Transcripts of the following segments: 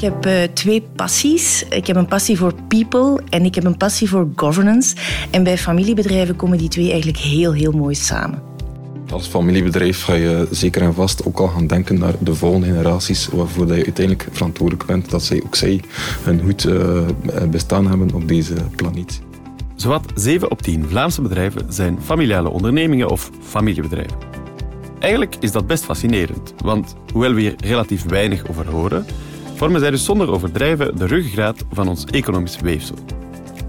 Ik heb uh, twee passies. Ik heb een passie voor people en ik heb een passie voor governance. En bij familiebedrijven komen die twee eigenlijk heel, heel mooi samen. Als familiebedrijf ga je zeker en vast ook al gaan denken naar de volgende generaties, waarvoor je uiteindelijk verantwoordelijk bent dat zij ook zij een goed uh, bestaan hebben op deze planeet. Zowat 7 op 10 Vlaamse bedrijven zijn familiale ondernemingen of familiebedrijven. Eigenlijk is dat best fascinerend, want hoewel we hier relatief weinig over horen, vormen zij dus zonder overdrijven de ruggengraat van ons economisch weefsel.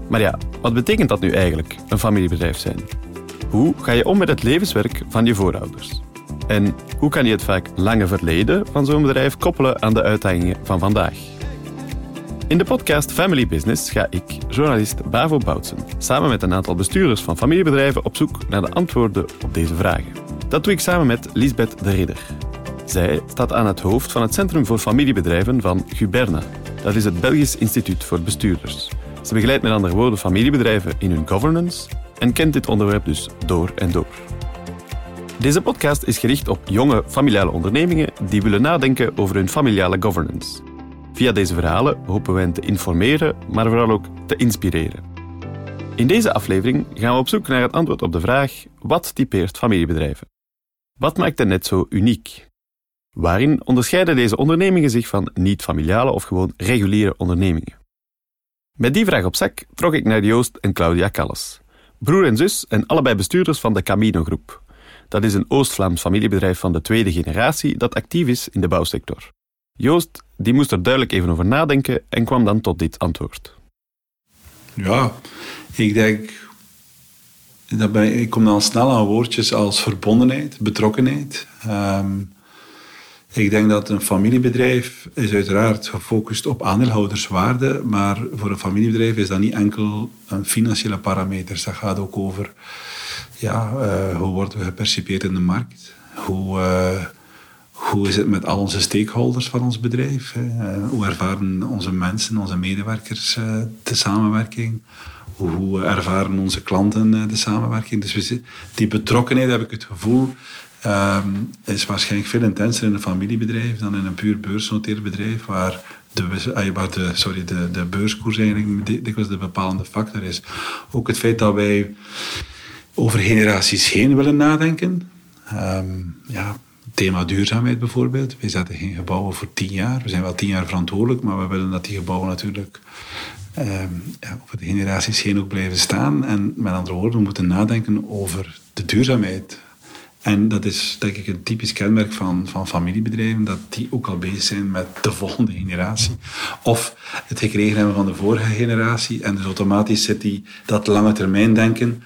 Maar ja, wat betekent dat nu eigenlijk, een familiebedrijf zijn? Hoe ga je om met het levenswerk van je voorouders? En hoe kan je het vaak lange verleden van zo'n bedrijf koppelen aan de uitdagingen van vandaag? In de podcast Family Business ga ik, journalist Bavo Boutsen, samen met een aantal bestuurders van familiebedrijven op zoek naar de antwoorden op deze vragen. Dat doe ik samen met Lisbeth de Ridder. Zij staat aan het hoofd van het Centrum voor Familiebedrijven van Guberna. Dat is het Belgisch Instituut voor Bestuurders. Ze begeleidt met andere woorden familiebedrijven in hun governance en kent dit onderwerp dus door en door. Deze podcast is gericht op jonge familiale ondernemingen die willen nadenken over hun familiale governance. Via deze verhalen hopen we hen te informeren, maar vooral ook te inspireren. In deze aflevering gaan we op zoek naar het antwoord op de vraag: wat typeert familiebedrijven? Wat maakt hen net zo uniek? Waarin onderscheiden deze ondernemingen zich van niet-familiale of gewoon reguliere ondernemingen? Met die vraag op zak trok ik naar Joost en Claudia Calles, broer en zus en allebei bestuurders van de Camino Groep. Dat is een Oost-Vlaams familiebedrijf van de tweede generatie dat actief is in de bouwsector. Joost die moest er duidelijk even over nadenken en kwam dan tot dit antwoord. Ja, ik denk dat ik kom dan snel aan woordjes als verbondenheid, betrokkenheid. Um, ik denk dat een familiebedrijf is uiteraard gefocust op aandeelhouderswaarde, maar voor een familiebedrijf is dat niet enkel een financiële parameter. Dat gaat ook over ja, uh, hoe worden we gepercipieerd in de markt, hoe, uh, hoe is het met al onze stakeholders van ons bedrijf, uh, hoe ervaren onze mensen, onze medewerkers de samenwerking, hoe ervaren onze klanten de samenwerking. Dus die betrokkenheid heb ik het gevoel um, is waarschijnlijk veel intenser in een familiebedrijf dan in een puur beursgenoteerd bedrijf, waar de, waar de, sorry, de, de beurskoers eigenlijk dikwijls de bepalende factor is. Ook het feit dat wij over generaties heen willen nadenken. Um, ja, thema duurzaamheid bijvoorbeeld. Wij zetten geen gebouwen voor tien jaar. We zijn wel tien jaar verantwoordelijk, maar we willen dat die gebouwen natuurlijk ja, over de generaties heen ook blijven staan. En met andere woorden, we moeten nadenken over de duurzaamheid en dat is denk ik een typisch kenmerk van, van familiebedrijven, dat die ook al bezig zijn met de volgende generatie. Of het gekregen hebben van de vorige generatie. En dus automatisch zit die, dat lange termijn denken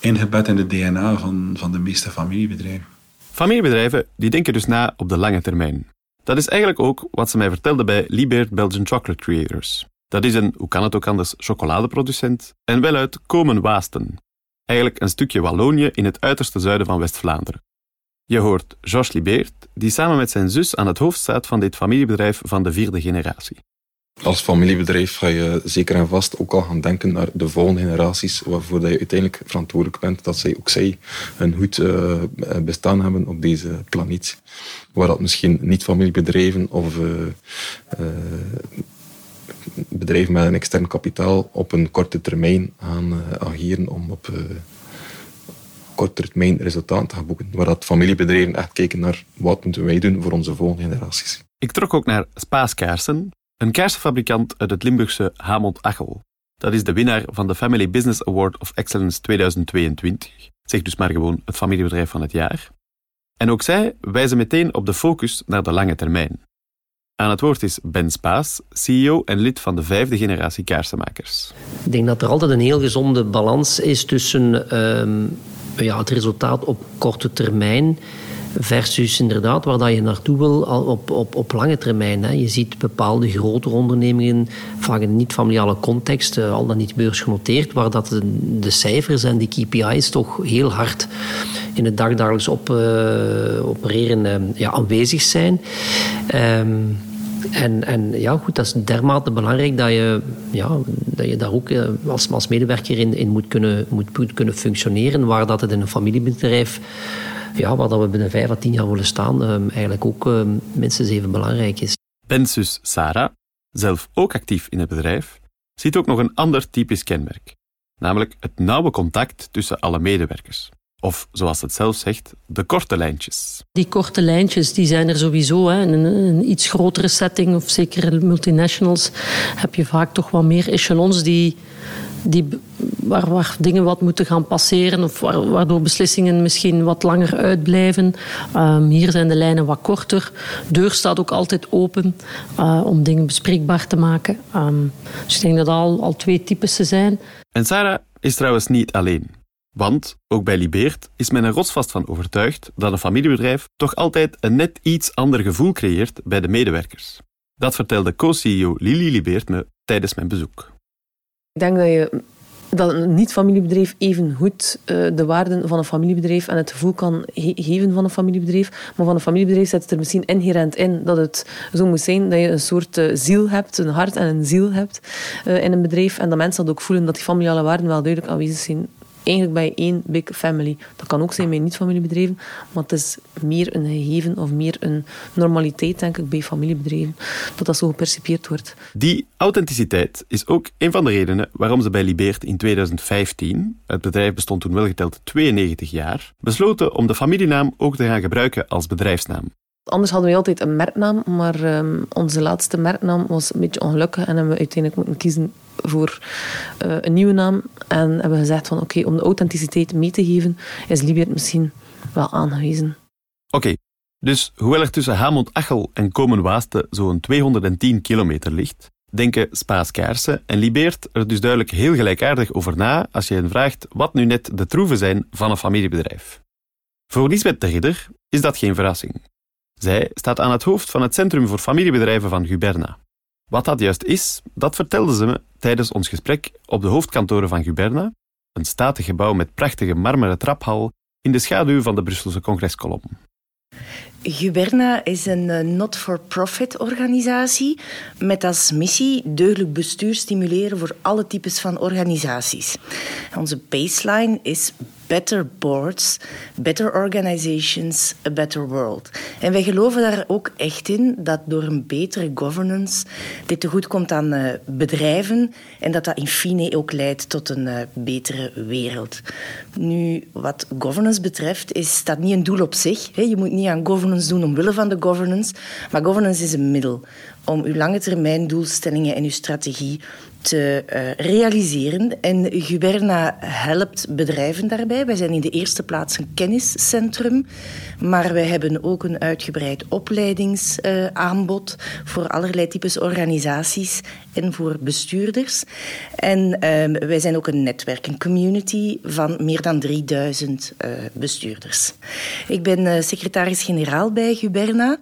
ingebed in de DNA van, van de meeste familiebedrijven. Familiebedrijven die denken dus na op de lange termijn. Dat is eigenlijk ook wat ze mij vertelde bij Liebert Belgian Chocolate Creators. Dat is een, hoe kan het ook anders, chocoladeproducent en wel uit Komen-Waasten, eigenlijk een stukje Wallonië in het uiterste zuiden van West-Vlaanderen. Je hoort Georges Libert, die samen met zijn zus aan het hoofd staat van dit familiebedrijf van de vierde generatie. Als familiebedrijf ga je zeker en vast ook al gaan denken naar de volgende generaties, waarvoor je uiteindelijk verantwoordelijk bent dat zij ook zij een goed uh, bestaan hebben op deze planeet. Waar dat misschien niet familiebedrijven of uh, bedrijven met een extern kapitaal op een korte termijn gaan uh, ageren om op uh, korte termijn resultaten te gaan boeken. Waar dat familiebedrijven echt kijken naar wat moeten wij doen voor onze volgende generaties. Ik trok ook naar Spaaskaarsen, een kaarsenfabrikant uit het Limburgse Hamond-Achel. Dat is de winnaar van de Family Business Award of Excellence 2022. Zeg dus maar gewoon het familiebedrijf van het jaar. En ook zij wijzen meteen op de focus naar de lange termijn. Aan het woord is Ben Spaas, CEO en lid van de vijfde generatie kaarsenmakers. Ik denk dat er altijd een heel gezonde balans is tussen ehm, ja, het resultaat op korte termijn versus inderdaad waar dat je naartoe wil op, op, op lange termijn. Hè. Je ziet bepaalde grotere ondernemingen, vaak in niet-familiale context, eh, al dan niet beursgenoteerd, waar dat de, cijfers en die KPI's toch heel hard in het dagdagelijks op, uh, opereren uh, ja, aanwezig zijn. Um, en, en ja, goed, dat is dermate belangrijk dat je, ja, dat je daar ook eh, als, als medewerker in, in moet, kunnen, moet, kunnen functioneren. Waar dat het in een familiebedrijf, ja, waar dat we binnen vijf à tien jaar willen staan, ehm, eigenlijk ook ehm, minstens even belangrijk is. Ben's zus Sarah, zelf ook actief in het bedrijf, ziet ook nog een ander typisch kenmerk, namelijk het nauwe contact tussen alle medewerkers. Of zoals het zelf zegt, de korte lijntjes. Die korte lijntjes die zijn er sowieso. Hè. In een, iets grotere setting, of zeker multinationals, heb je vaak toch wat meer echelons die, die, waar, waar dingen wat moeten gaan passeren of waardoor beslissingen misschien wat langer uitblijven. Um, hier zijn de lijnen wat korter. De deur staat ook altijd open uh, om dingen bespreekbaar te maken. Um, dus ik denk dat al, al twee types zijn. En Sarah is trouwens niet alleen. Want, ook bij Libeert, is men er rotsvast van overtuigd dat een familiebedrijf toch altijd een net iets ander gevoel creëert bij de medewerkers. Dat vertelde co-CEO Lili Libeert me tijdens mijn bezoek. Ik denk dat je dat een niet-familiebedrijf even goed uh, de waarden van een familiebedrijf en het gevoel kan ge geven van een familiebedrijf. Maar van een familiebedrijf zit het er misschien inherent in dat het zo moet zijn dat je een soort uh, ziel hebt, een hart en een ziel hebt uh, in een bedrijf. En dat mensen dat ook voelen, dat die familiale waarden wel duidelijk aanwezig zijn eigenlijk bij één big family. Dat kan ook zijn bij niet-familiebedrijven, maar het is meer een gegeven of meer een normaliteit, denk ik, bij familiebedrijven, dat dat zo gepercipieerd wordt. Die authenticiteit is ook een van de redenen waarom ze bij Libeert in 2015, het bedrijf bestond toen wel geteld 92 jaar, besloten om de familienaam ook te gaan gebruiken als bedrijfsnaam. Anders hadden we altijd een merknaam, maar um, onze laatste merknaam was een beetje ongelukkig en hebben we uiteindelijk moeten kiezen voor uh, een nieuwe naam. En hebben gezegd van oké, om de authenticiteit mee te geven, is Libiert misschien wel aangewezen. Oké, dus hoewel er tussen Hamond-Achel en Komen-Waaste zo'n 210 kilometer ligt, denken Spaas Kaarsen en Libeert er dus duidelijk heel gelijkaardig over na als je hen vraagt wat nu net de troeven zijn van een familiebedrijf. Voor Lisbeth de Ridder is dat geen verrassing. Zij staat aan het hoofd van het Centrum voor Familiebedrijven van Guberna. Wat dat juist is, dat vertelde ze me tijdens ons gesprek op de hoofdkantoren van Guberna, een statig gebouw met prachtige marmeren traphal in de schaduw van de Brusselse congreskolom. Guberna is een eh, not-for-profit organisatie met als missie deugdelijk bestuur stimuleren voor alle types van organisaties. Onze baseline is better boards, better organizations, a better world. En wij geloven daar ook echt in dat door een betere governance dit te goed komt aan uh, bedrijven en dat dat in fine ook leidt tot een uh, betere wereld. Nu, wat governance betreft, is dat niet een doel op zich. Je moet niet aan governance doen omwille van de governance, maar governance is een middel om uw lange termijn doelstellingen en uw strategie te uh, realiseren. En Guberna helpt bedrijven daarbij. Wij zijn in de eerste plaats een kenniscentrum, maar wij hebben ook een uitgebreid opleidingsaanbod voor allerlei types organisaties en voor bestuurders. En uh, wij zijn ook een netwerk, een community van meer dan 3000 uh, bestuurders. Ik ben uh, secretaris-generaal bij Guberna,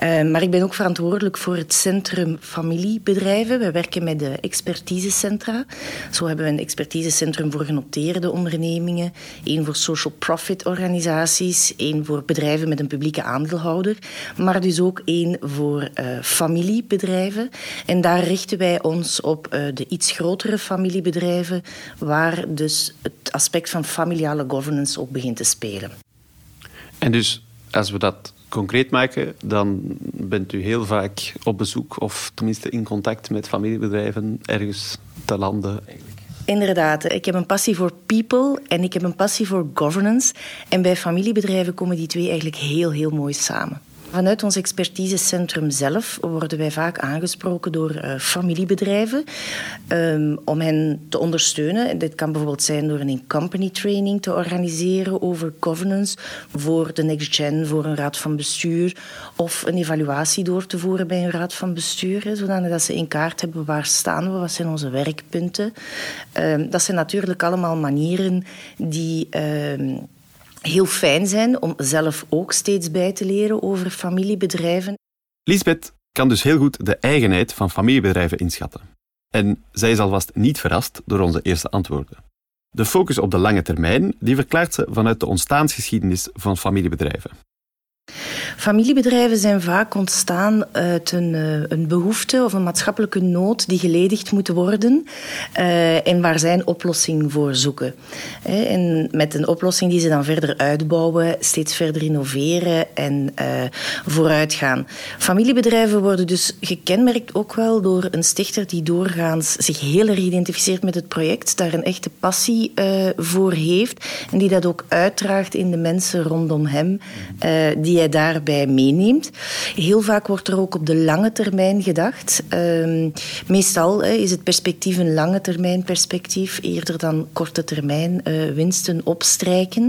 maar ik ben ook verantwoordelijk voor het Centrum Familiebedrijven. We werken met de expertisecentra. Zo hebben we een expertisecentrum voor genoteerde ondernemingen, één voor social profit organisaties, één voor bedrijven met een publieke aandeelhouder, maar dus ook één voor familiebedrijven. En daar richten wij ons op uh, de iets grotere familiebedrijven, waar dus het aspect van familiale governance ook begint te spelen. En dus, als we dat concreet maken, dan bent u heel vaak op bezoek of tenminste in contact met familiebedrijven ergens te landen. Inderdaad, ik heb een passie voor people en ik heb een passie voor governance. En bij familiebedrijven komen die twee eigenlijk heel, heel mooi samen. Vanuit ons expertisecentrum zelf worden wij vaak aangesproken door uh, familiebedrijven um, om hen te ondersteunen. Dit kan bijvoorbeeld zijn door een in-company training te organiseren over governance voor de Next Gen, voor een raad van bestuur of een evaluatie door te voeren bij een raad van bestuur, hè, zodat ze in kaart hebben waar staan we, wat zijn onze werkpunten. Um, dat zijn natuurlijk allemaal manieren die... Um, heel fijn zijn om zelf ook steeds bij te leren over familiebedrijven. Lisbeth kan dus heel goed de eigenheid van familiebedrijven inschatten. En zij is alvast niet verrast door onze eerste antwoorden. De focus op de lange termijn die verklaart ze vanuit de ontstaansgeschiedenis van familiebedrijven. Familiebedrijven zijn vaak ontstaan uit een, eh, een behoefte of een maatschappelijke nood die geledigd moet worden uh, en waar zij een oplossing voor zoeken. En met een oplossing die ze dan verder uitbouwen, steeds verder innoveren en uh, vooruit gaan. Familiebedrijven worden dus gekenmerkt ook wel door een stichter die doorgaans zich heel erg identificeert met het project, daar een echte passie uh, voor heeft en die dat ook uitdraagt in de mensen rondom hem, die hij daarbij meeneemt. Heel vaak wordt er ook op de lange termijn gedacht. Uh, meestal is het perspectief een lange termijn perspectief, eerder dan korte termijn uh, winsten opstrijken.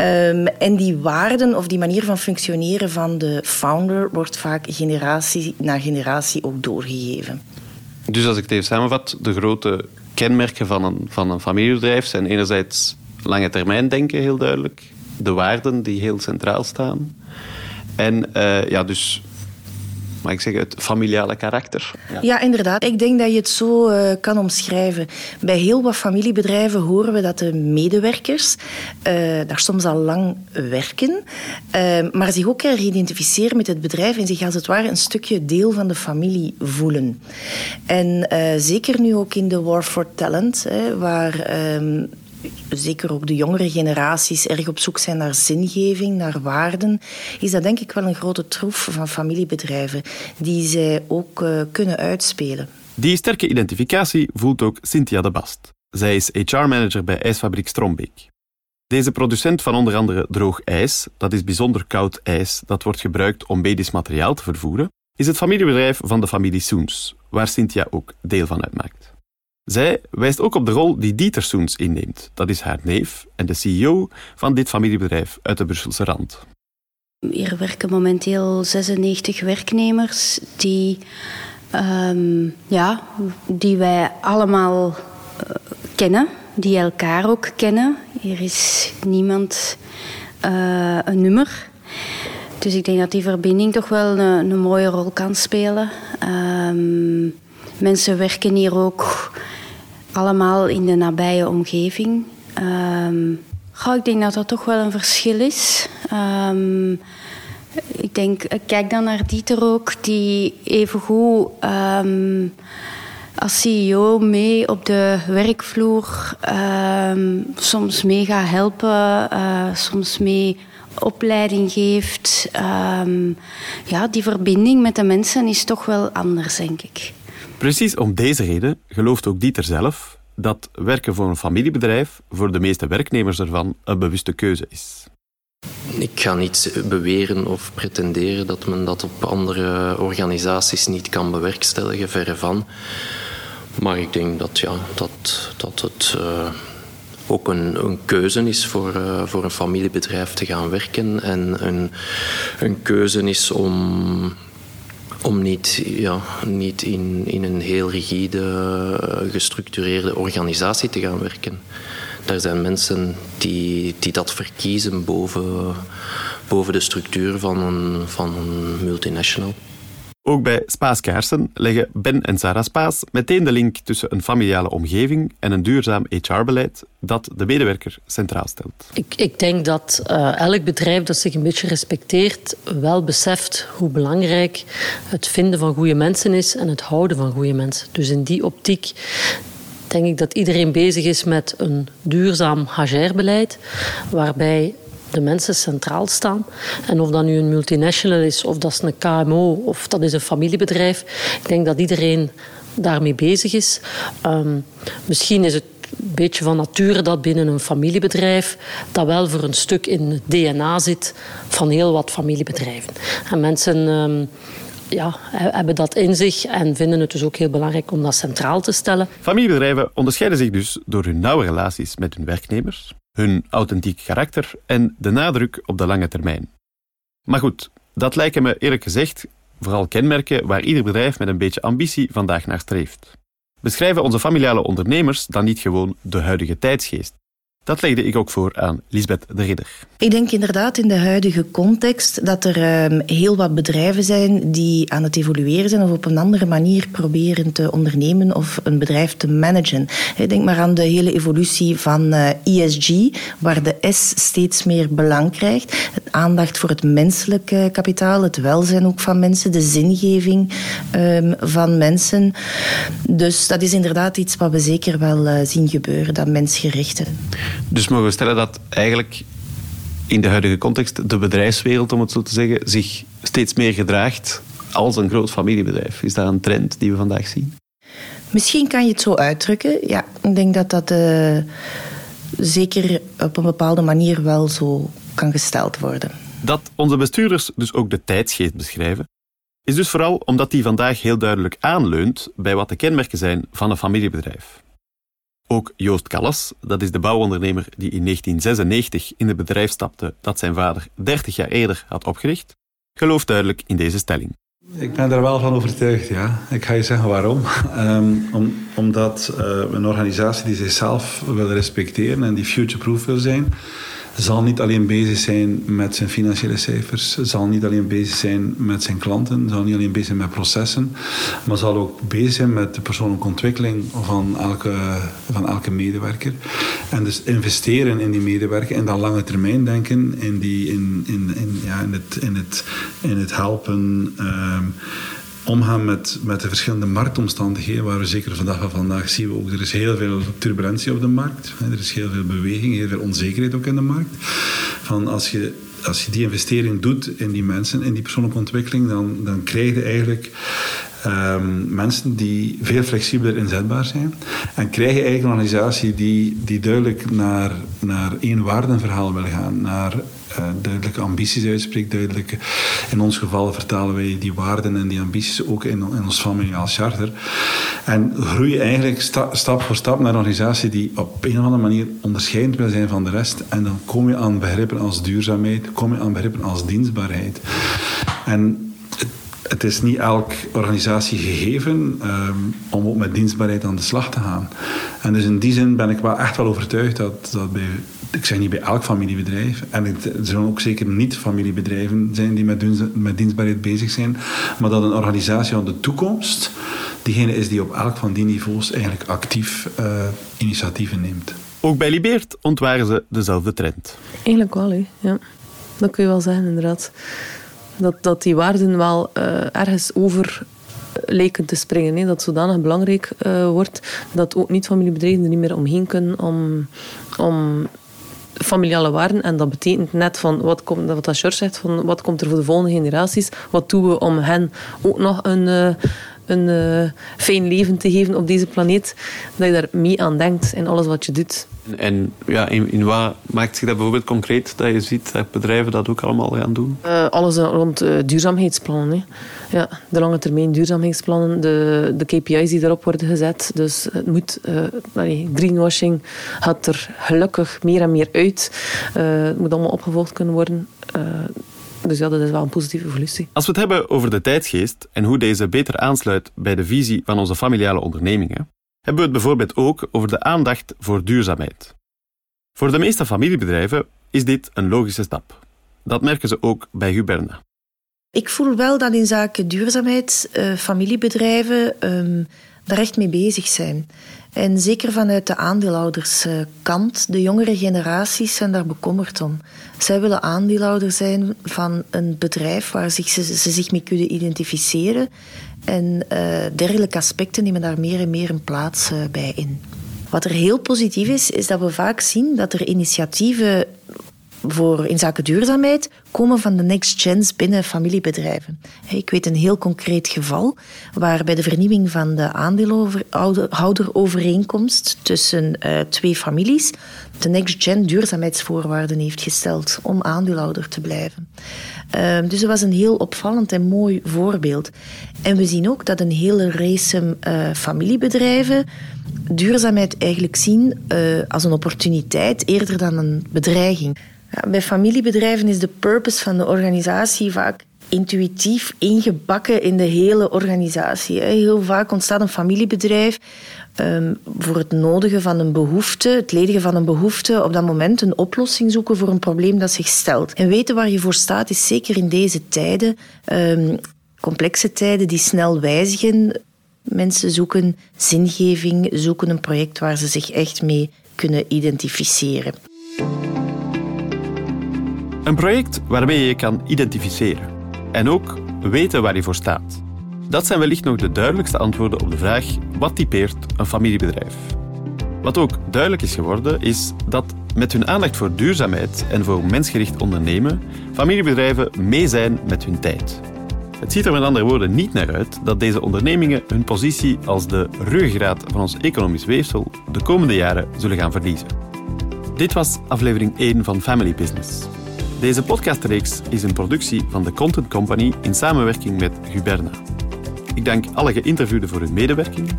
Um, en die waarden of die manier van functioneren van de founder wordt vaak generatie na generatie ook doorgegeven. Dus als ik het even samenvat, de grote kenmerken van een, van een familiebedrijf zijn enerzijds lange termijn denken, heel duidelijk. De waarden die heel centraal staan. En uh, ja, dus mag ik zeggen, het familiale karakter. Ja. ja, inderdaad. Ik denk dat je het zo uh, kan omschrijven. Bij heel wat familiebedrijven horen we dat de medewerkers uh, daar soms al lang werken, uh, maar zich ook erg identificeren met het bedrijf en zich als het ware een stukje deel van de familie voelen. En zeker nu ook in de War for Talent, hè, waar ehm, zeker ook de jongere generaties erg op zoek zijn naar zingeving, naar waarden, is dat denk ik wel een grote troef van familiebedrijven die zij ook uh, kunnen uitspelen. Die sterke identificatie voelt ook Cynthia de Bast. Zij is HR-manager bij IJsfabriek Strombeek. Deze producent van onder andere droog ijs, dat is bijzonder koud ijs dat wordt gebruikt om medisch materiaal te vervoeren, is het familiebedrijf van de familie Soens, waar Cynthia ook deel van uitmaakt. Zij wijst ook op de rol die Dieter Soens inneemt. Dat is haar neef en de CEO van dit familiebedrijf uit de Brusselse rand. Hier werken momenteel 96 werknemers die, um, ja, die wij allemaal uh, kennen, die elkaar ook kennen. Hier is niemand uh, een nummer. Dus ik denk dat die verbinding toch wel een, een mooie rol kan spelen. Um, mensen werken hier ook allemaal in de nabije omgeving. Um, ik denk dat dat toch wel een verschil is. Um, ik denk, kijk dan naar Dieter ook, die evengoed um, als CEO mee op de werkvloer soms mee gaat helpen, uh, soms mee opleiding geeft. Ja, die verbinding met de mensen is toch wel anders, denk ik. Precies om deze reden gelooft ook Dieter zelf dat werken voor een familiebedrijf voor de meeste werknemers ervan een bewuste keuze is. Ik ga niet beweren of pretenderen dat men dat op andere organisaties niet kan bewerkstelligen, verre van. Maar ik denk dat, ja, dat, dat het uh, ook een, een, keuze is voor, uh, voor een familiebedrijf te gaan werken. En een, een keuze is om om niet, ja, niet in, in een heel rigide, gestructureerde organisatie te gaan werken. Er zijn mensen die, die dat verkiezen boven, boven de structuur van een, van een multinational. Ook bij Spaas Kaarsen leggen Ben en Sarah Spaas meteen de link tussen een familiale omgeving en een duurzaam HR-beleid dat de medewerker centraal stelt. Ik, ik denk dat uh, elk bedrijf dat zich een beetje respecteert wel beseft hoe belangrijk het vinden van goede mensen is en het houden van goede mensen. Dus in die optiek denk ik dat iedereen bezig is met een duurzaam HR-beleid waarbij de mensen centraal staan. En of dat nu een multinational is, of dat is een KMO, of dat is een familiebedrijf. Ik denk dat iedereen daarmee bezig is. Um, misschien is het een beetje van nature dat binnen een familiebedrijf dat wel voor een stuk in het DNA zit van heel wat familiebedrijven. En mensen um, ja, hebben dat in zich en vinden het dus ook heel belangrijk om dat centraal te stellen. Familiebedrijven onderscheiden zich dus door hun nauwe relaties met hun werknemers, hun authentiek karakter en de nadruk op de lange termijn. Maar goed, dat lijken me eerlijk gezegd vooral kenmerken waar ieder bedrijf met een beetje ambitie vandaag naar streeft. Beschrijven onze familiale ondernemers dan niet gewoon de huidige tijdsgeest? Dat legde ik ook voor aan Lisbeth de Ridder. Ik denk inderdaad in de huidige context dat er um, heel wat bedrijven zijn die aan het evolueren zijn of op een andere manier proberen te ondernemen of een bedrijf te managen. Ik denk maar aan de hele evolutie van uh, eh, ESG, waar de S steeds meer belang krijgt. Aandacht voor het menselijke kapitaal, het welzijn ook van mensen, de zingeving um, van mensen. Dus dat is inderdaad iets wat we zeker wel uh, zien gebeuren, dat mensgerichte. Dus mogen we stellen dat eigenlijk in de huidige context de bedrijfswereld, om het zo te zeggen, zich steeds meer gedraagt als een groot familiebedrijf? Is dat een trend die we vandaag zien? Misschien kan je het zo uitdrukken. Ja, ik denk dat dat uh, zeker op een bepaalde manier wel zo kan gesteld worden. Dat onze bestuurders dus ook de tijdsgeest beschrijven, is dus vooral omdat die vandaag heel duidelijk aanleunt bij wat de kenmerken zijn van een familiebedrijf. Ook Joost Callas, dat is de bouwondernemer die in 1996 in het bedrijf stapte dat zijn vader 30 jaar eerder had opgericht, gelooft duidelijk in deze stelling. Ik ben er wel van overtuigd, ja. Ik ga je zeggen waarom. Um, om, omdat uh, een organisatie die zichzelf wil respecteren en die future-proof wil zijn, zal niet alleen bezig zijn met zijn financiële cijfers, zal niet alleen bezig zijn met zijn klanten, zal niet alleen bezig zijn met processen, maar zal ook bezig zijn met de persoonlijke ontwikkeling van elke, van elke medewerker. En dus investeren in die medewerker en dan lange termijn denken in, die, in, in, in, ja, in, het, in, het, in het helpen. Um, omgaan met, met de verschillende marktomstandigheden, waar we zeker vandaag van vandaag zien we ook, er is heel veel turbulentie op de markt. Er is heel veel beweging, heel veel onzekerheid ook in de markt. Van als je als je die investering doet in die mensen, in die persoonlijke ontwikkeling, dan, dan krijg je eigenlijk um, mensen die veel flexibeler inzetbaar zijn. En krijg je eigenlijk een organisatie die, die duidelijk naar, naar één waardenverhaal wil gaan, naar uh, duidelijke ambities uitspreekt. Duidelijke, in ons geval vertalen wij die waarden en die ambities ook in, in ons familiaal charter. En groei eigenlijk sta, stap voor stap naar een organisatie die op een of andere manier onderscheidend wil zijn van de rest. En dan kom je aan begrippen als duurzaamheid, kom je aan begrippen als dienstbaarheid. En het is niet elk organisatie gegeven um, om ook met dienstbaarheid aan de slag te gaan. En dus in die zin ben ik wel echt wel overtuigd dat, dat bij ik zeg niet bij elk familiebedrijf. En er zullen ook zeker niet familiebedrijven zijn die met, met dienstbaarheid bezig zijn. Maar dat een organisatie aan de toekomst diegene is die op elk van die niveaus eigenlijk actief uh, initiatieven neemt. Ook bij Libeert ontwaren ze dezelfde trend. Eigenlijk wel, hè. ja. Dat kun je wel zeggen, inderdaad. Dat, dat die waarden wel uh, ergens over lijken te springen. Hè. Dat zodanig belangrijk uh, wordt dat ook niet-familiebedrijven er niet meer omheen kunnen om, om familiale waarden. En dat betekent net van wat, komt, wat dat George zegt, van wat komt er voor de volgende generaties? Wat doen we om hen ook nog een, uh, een uh, fijn leven te geven op deze planeet? Dat je daar mee aan denkt in alles wat je doet. En ja, in, in wat maakt zich dat bijvoorbeeld concreet dat je ziet dat bedrijven dat ook allemaal gaan doen? Uh, alles rond uh, duurzaamheidsplannen. Hè. Ja, de lange termijn duurzaamheidsplannen, de, de KPI's die daarop worden gezet. Dus het moet, uh, greenwashing gaat er gelukkig meer en meer uit. het moet allemaal opgevolgd kunnen worden. Dus ja, dat is wel een positieve evolutie. Als we het hebben over de tijdsgeest en hoe deze beter aansluit bij de visie van onze familiale ondernemingen, hebben we het bijvoorbeeld ook over de aandacht voor duurzaamheid. Voor de meeste familiebedrijven is dit een logische stap. Dat merken ze ook bij Huberna. Ik voel wel dat in zaken duurzaamheid uh, familiebedrijven um, daar echt mee bezig zijn. En zeker vanuit de aandeelhouderskant, de jongere generaties zijn daar bekommerd om. Zij willen aandeelhouder zijn van een bedrijf waar zich, ze, zich mee kunnen identificeren. En uh, dergelijke aspecten nemen daar meer en meer een plaats uh, bij in. Wat er heel positief is, is dat we vaak zien dat er initiatieven voor in zaken duurzaamheid komen van de next gens binnen familiebedrijven. Ik weet een heel concreet geval waar bij de vernieuwing van de aandeelhouderovereenkomst tussen uh, twee families de next gen duurzaamheidsvoorwaarden heeft gesteld om aandeelhouder te blijven. Uh, dus dat was een heel opvallend en mooi voorbeeld. En we zien ook dat een hele race uh, familiebedrijven duurzaamheid eigenlijk zien uh, als een opportuniteit eerder dan een bedreiging. Bij familiebedrijven is de purpose van de organisatie vaak intuïtief ingebakken in de hele organisatie. Heel vaak ontstaat een familiebedrijf um, voor het nodigen van een behoefte, het ledigen van een behoefte, op dat moment een oplossing zoeken voor een probleem dat zich stelt. En weten waar je voor staat is zeker in deze tijden, um, complexe tijden die snel wijzigen. Mensen zoeken zingeving, zoeken een project waar ze zich echt mee kunnen identificeren. Een project waarmee je je kan identificeren en ook weten waar je voor staat. Dat zijn wellicht nog de duidelijkste antwoorden op de vraag wat typeert een familiebedrijf. Wat ook duidelijk is geworden, is dat met hun aandacht voor duurzaamheid en voor mensgericht ondernemen, familiebedrijven mee zijn met hun tijd. Het ziet er met andere woorden niet naar uit dat deze ondernemingen hun positie als de ruggengraat van ons economisch weefsel de komende jaren zullen gaan verliezen. Dit was aflevering 1 van Family Business. Deze podcastreeks is een productie van de Content Company in samenwerking met Guberna. Ik dank alle geïnterviewden voor hun medewerking.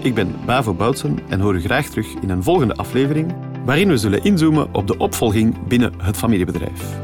Ik ben Bavo Boutsen en hoor u graag terug in een volgende aflevering waarin we zullen inzoomen op de opvolging binnen het familiebedrijf.